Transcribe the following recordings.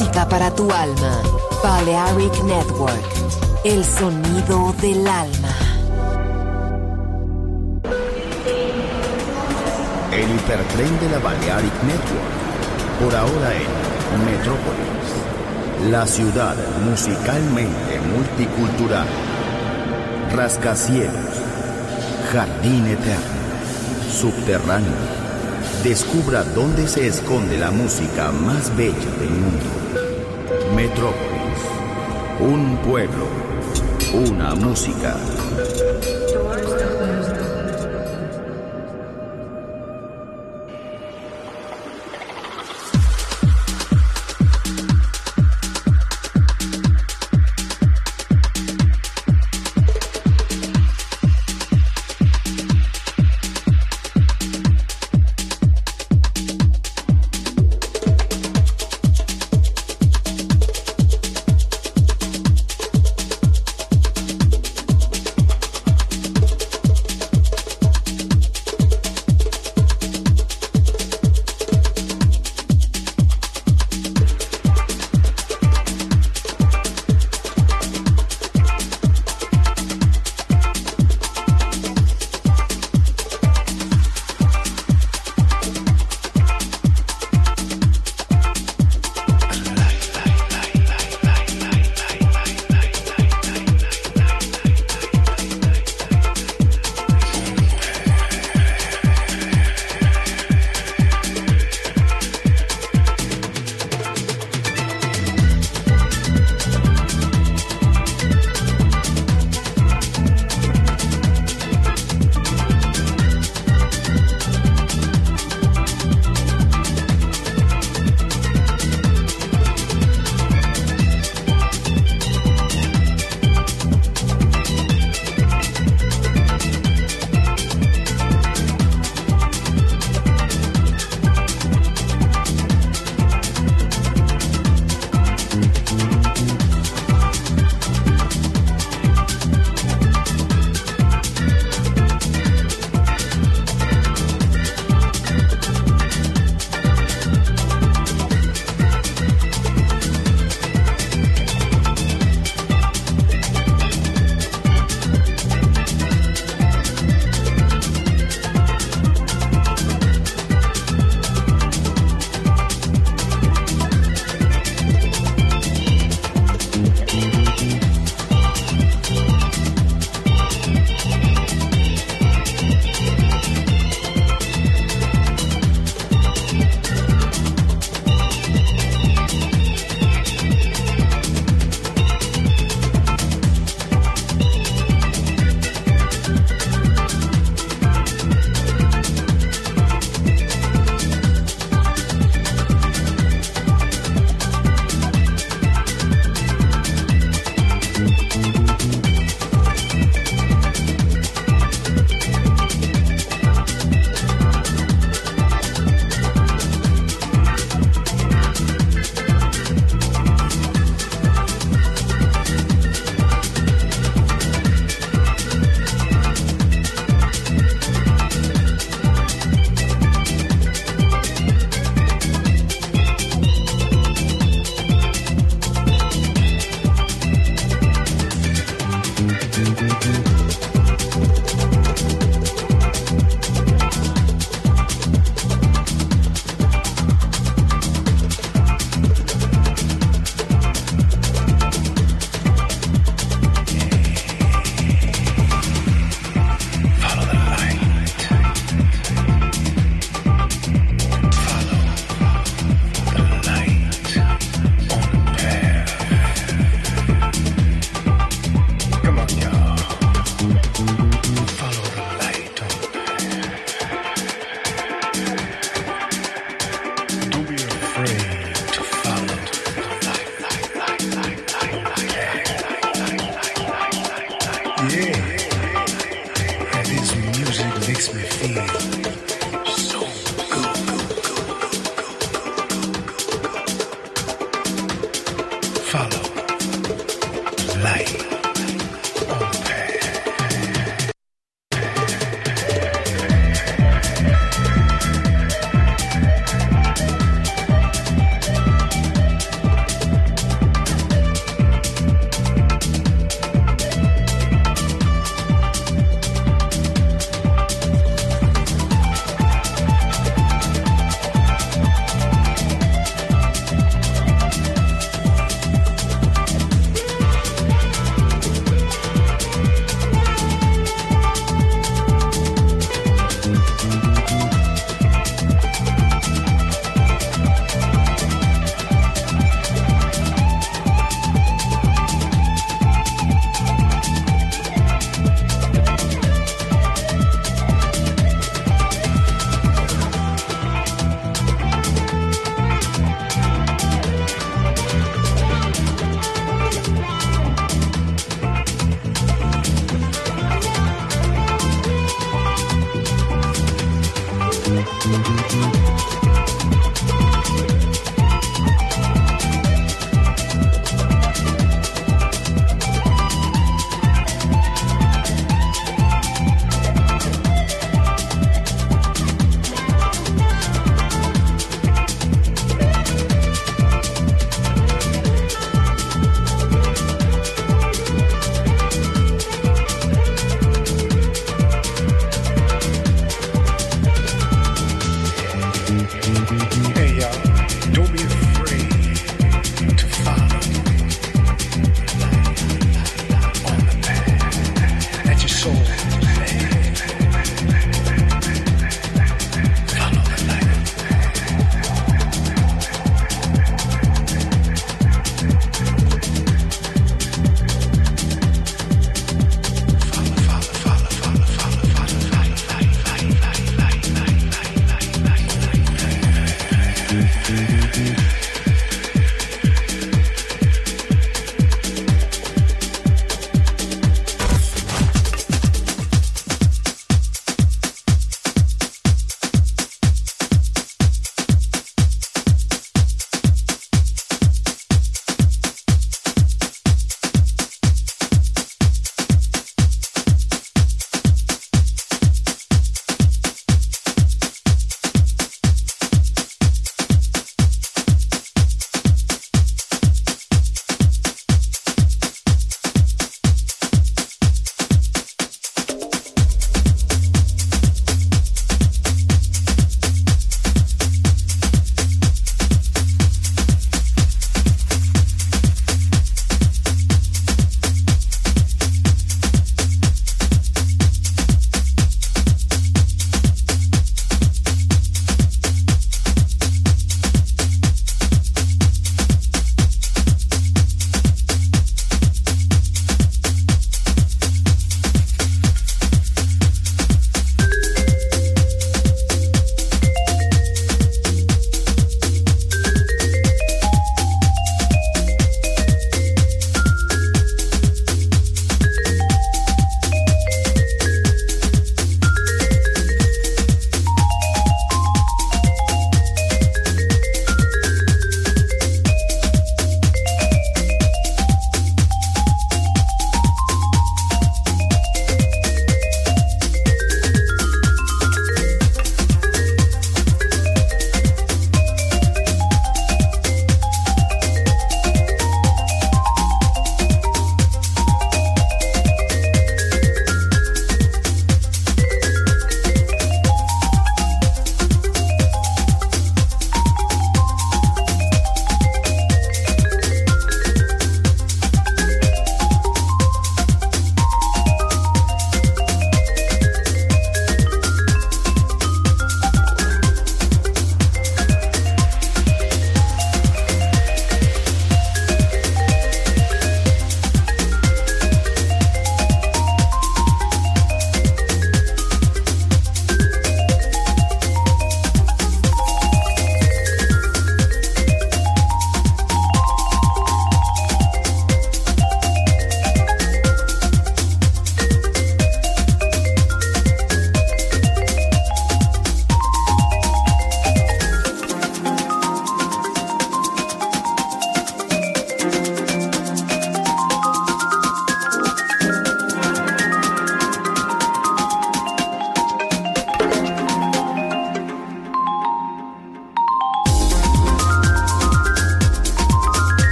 Música para tu alma. Balearic Network. El sonido del alma. El hipertren de la Balearic Network. Por ahora en Metrópolis. La ciudad musicalmente multicultural. Rascacielos. Jardín eterno. Subterráneo descubra dónde se esconde la música más bella del mundo. Metrópolis, un pueblo, una música.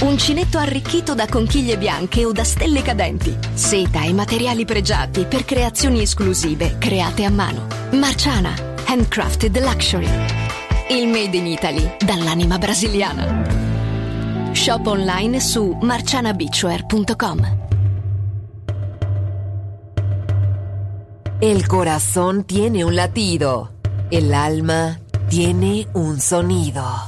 Uncinetto arricchito da conchiglie bianche o da stelle cadenti. Seta e materiali pregiati per creazioni esclusive create a mano. Marciana, handcrafted luxury. Il made in Italy dall'anima brasiliana. Shop online su marcianabeachwear.com. El corazón tiene un latido. El alma tiene un sonido.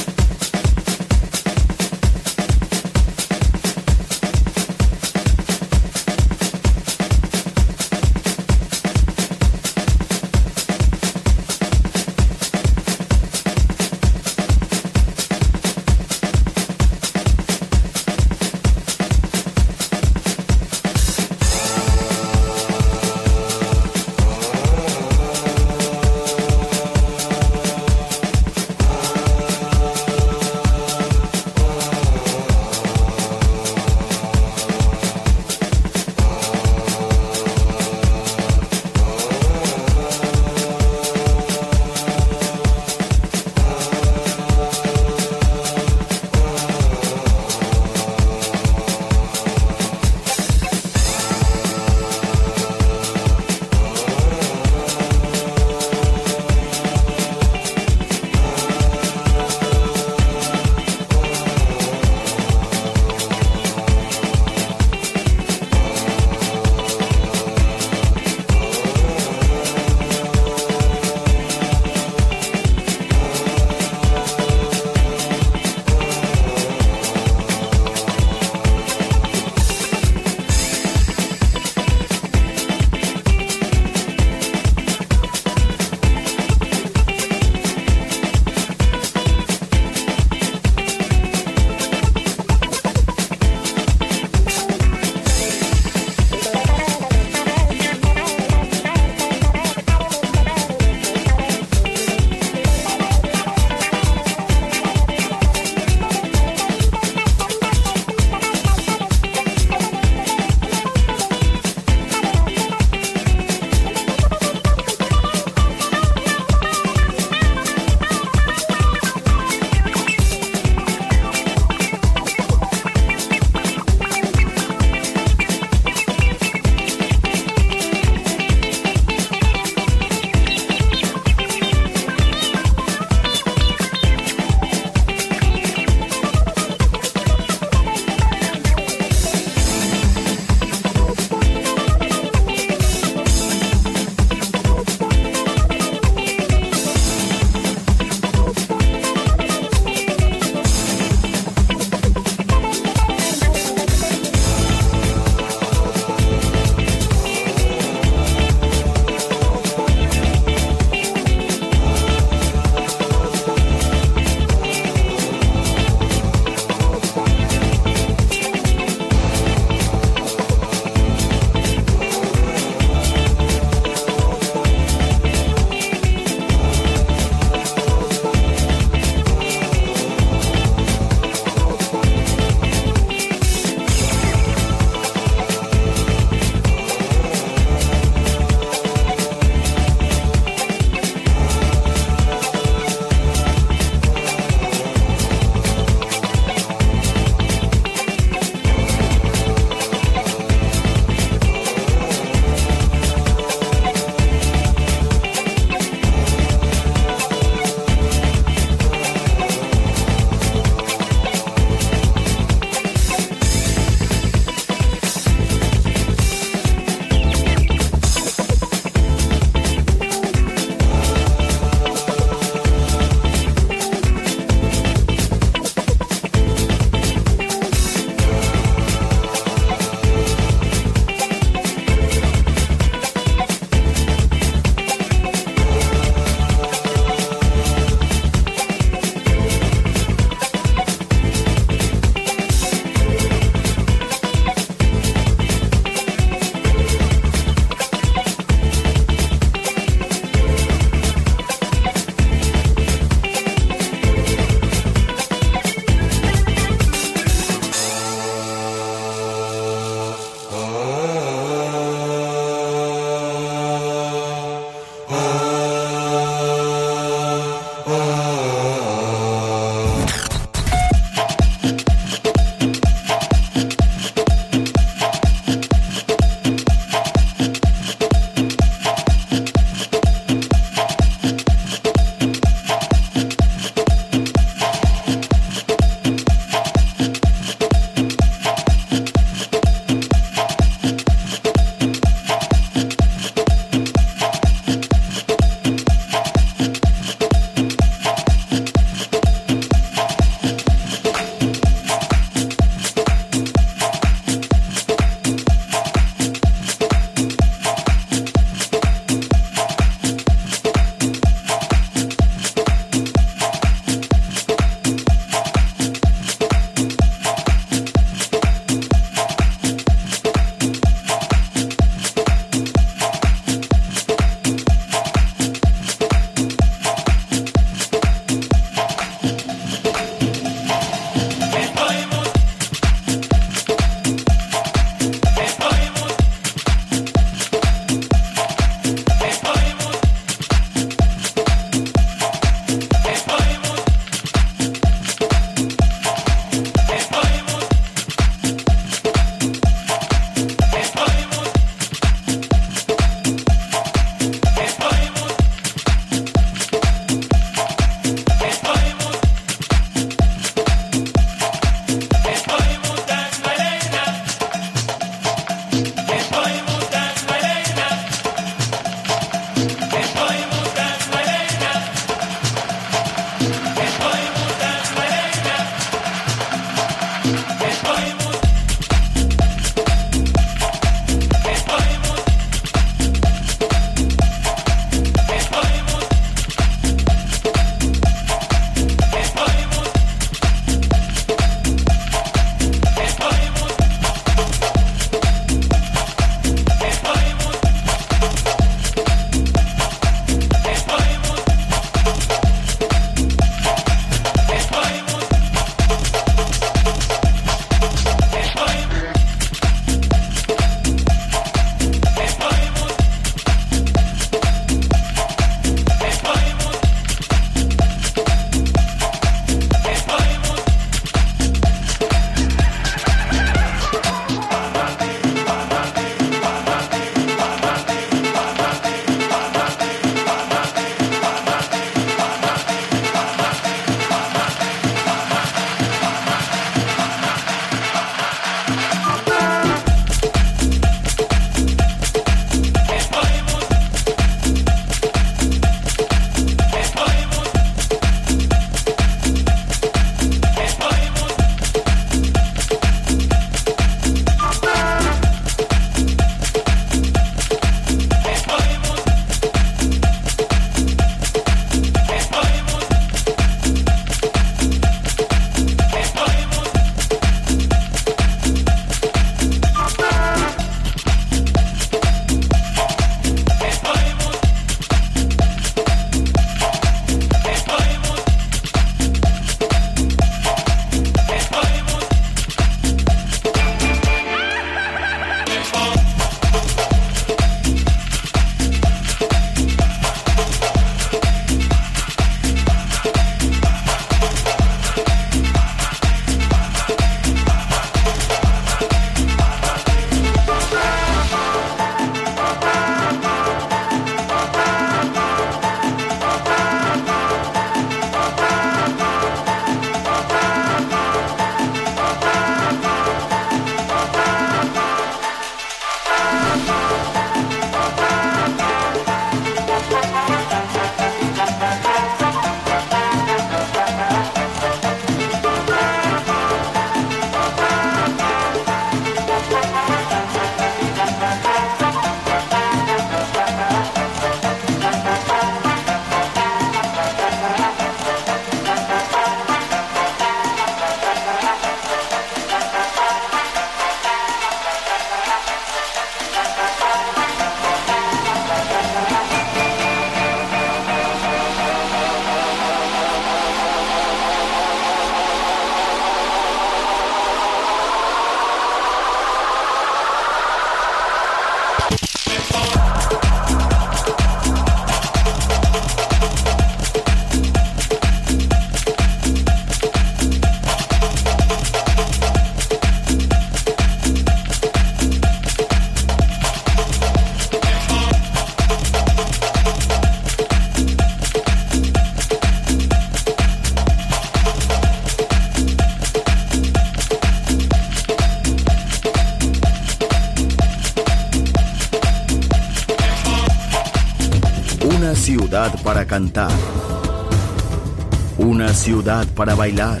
Ciudad para bailar.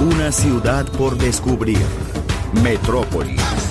Una ciudad por descubrir. Metrópolis.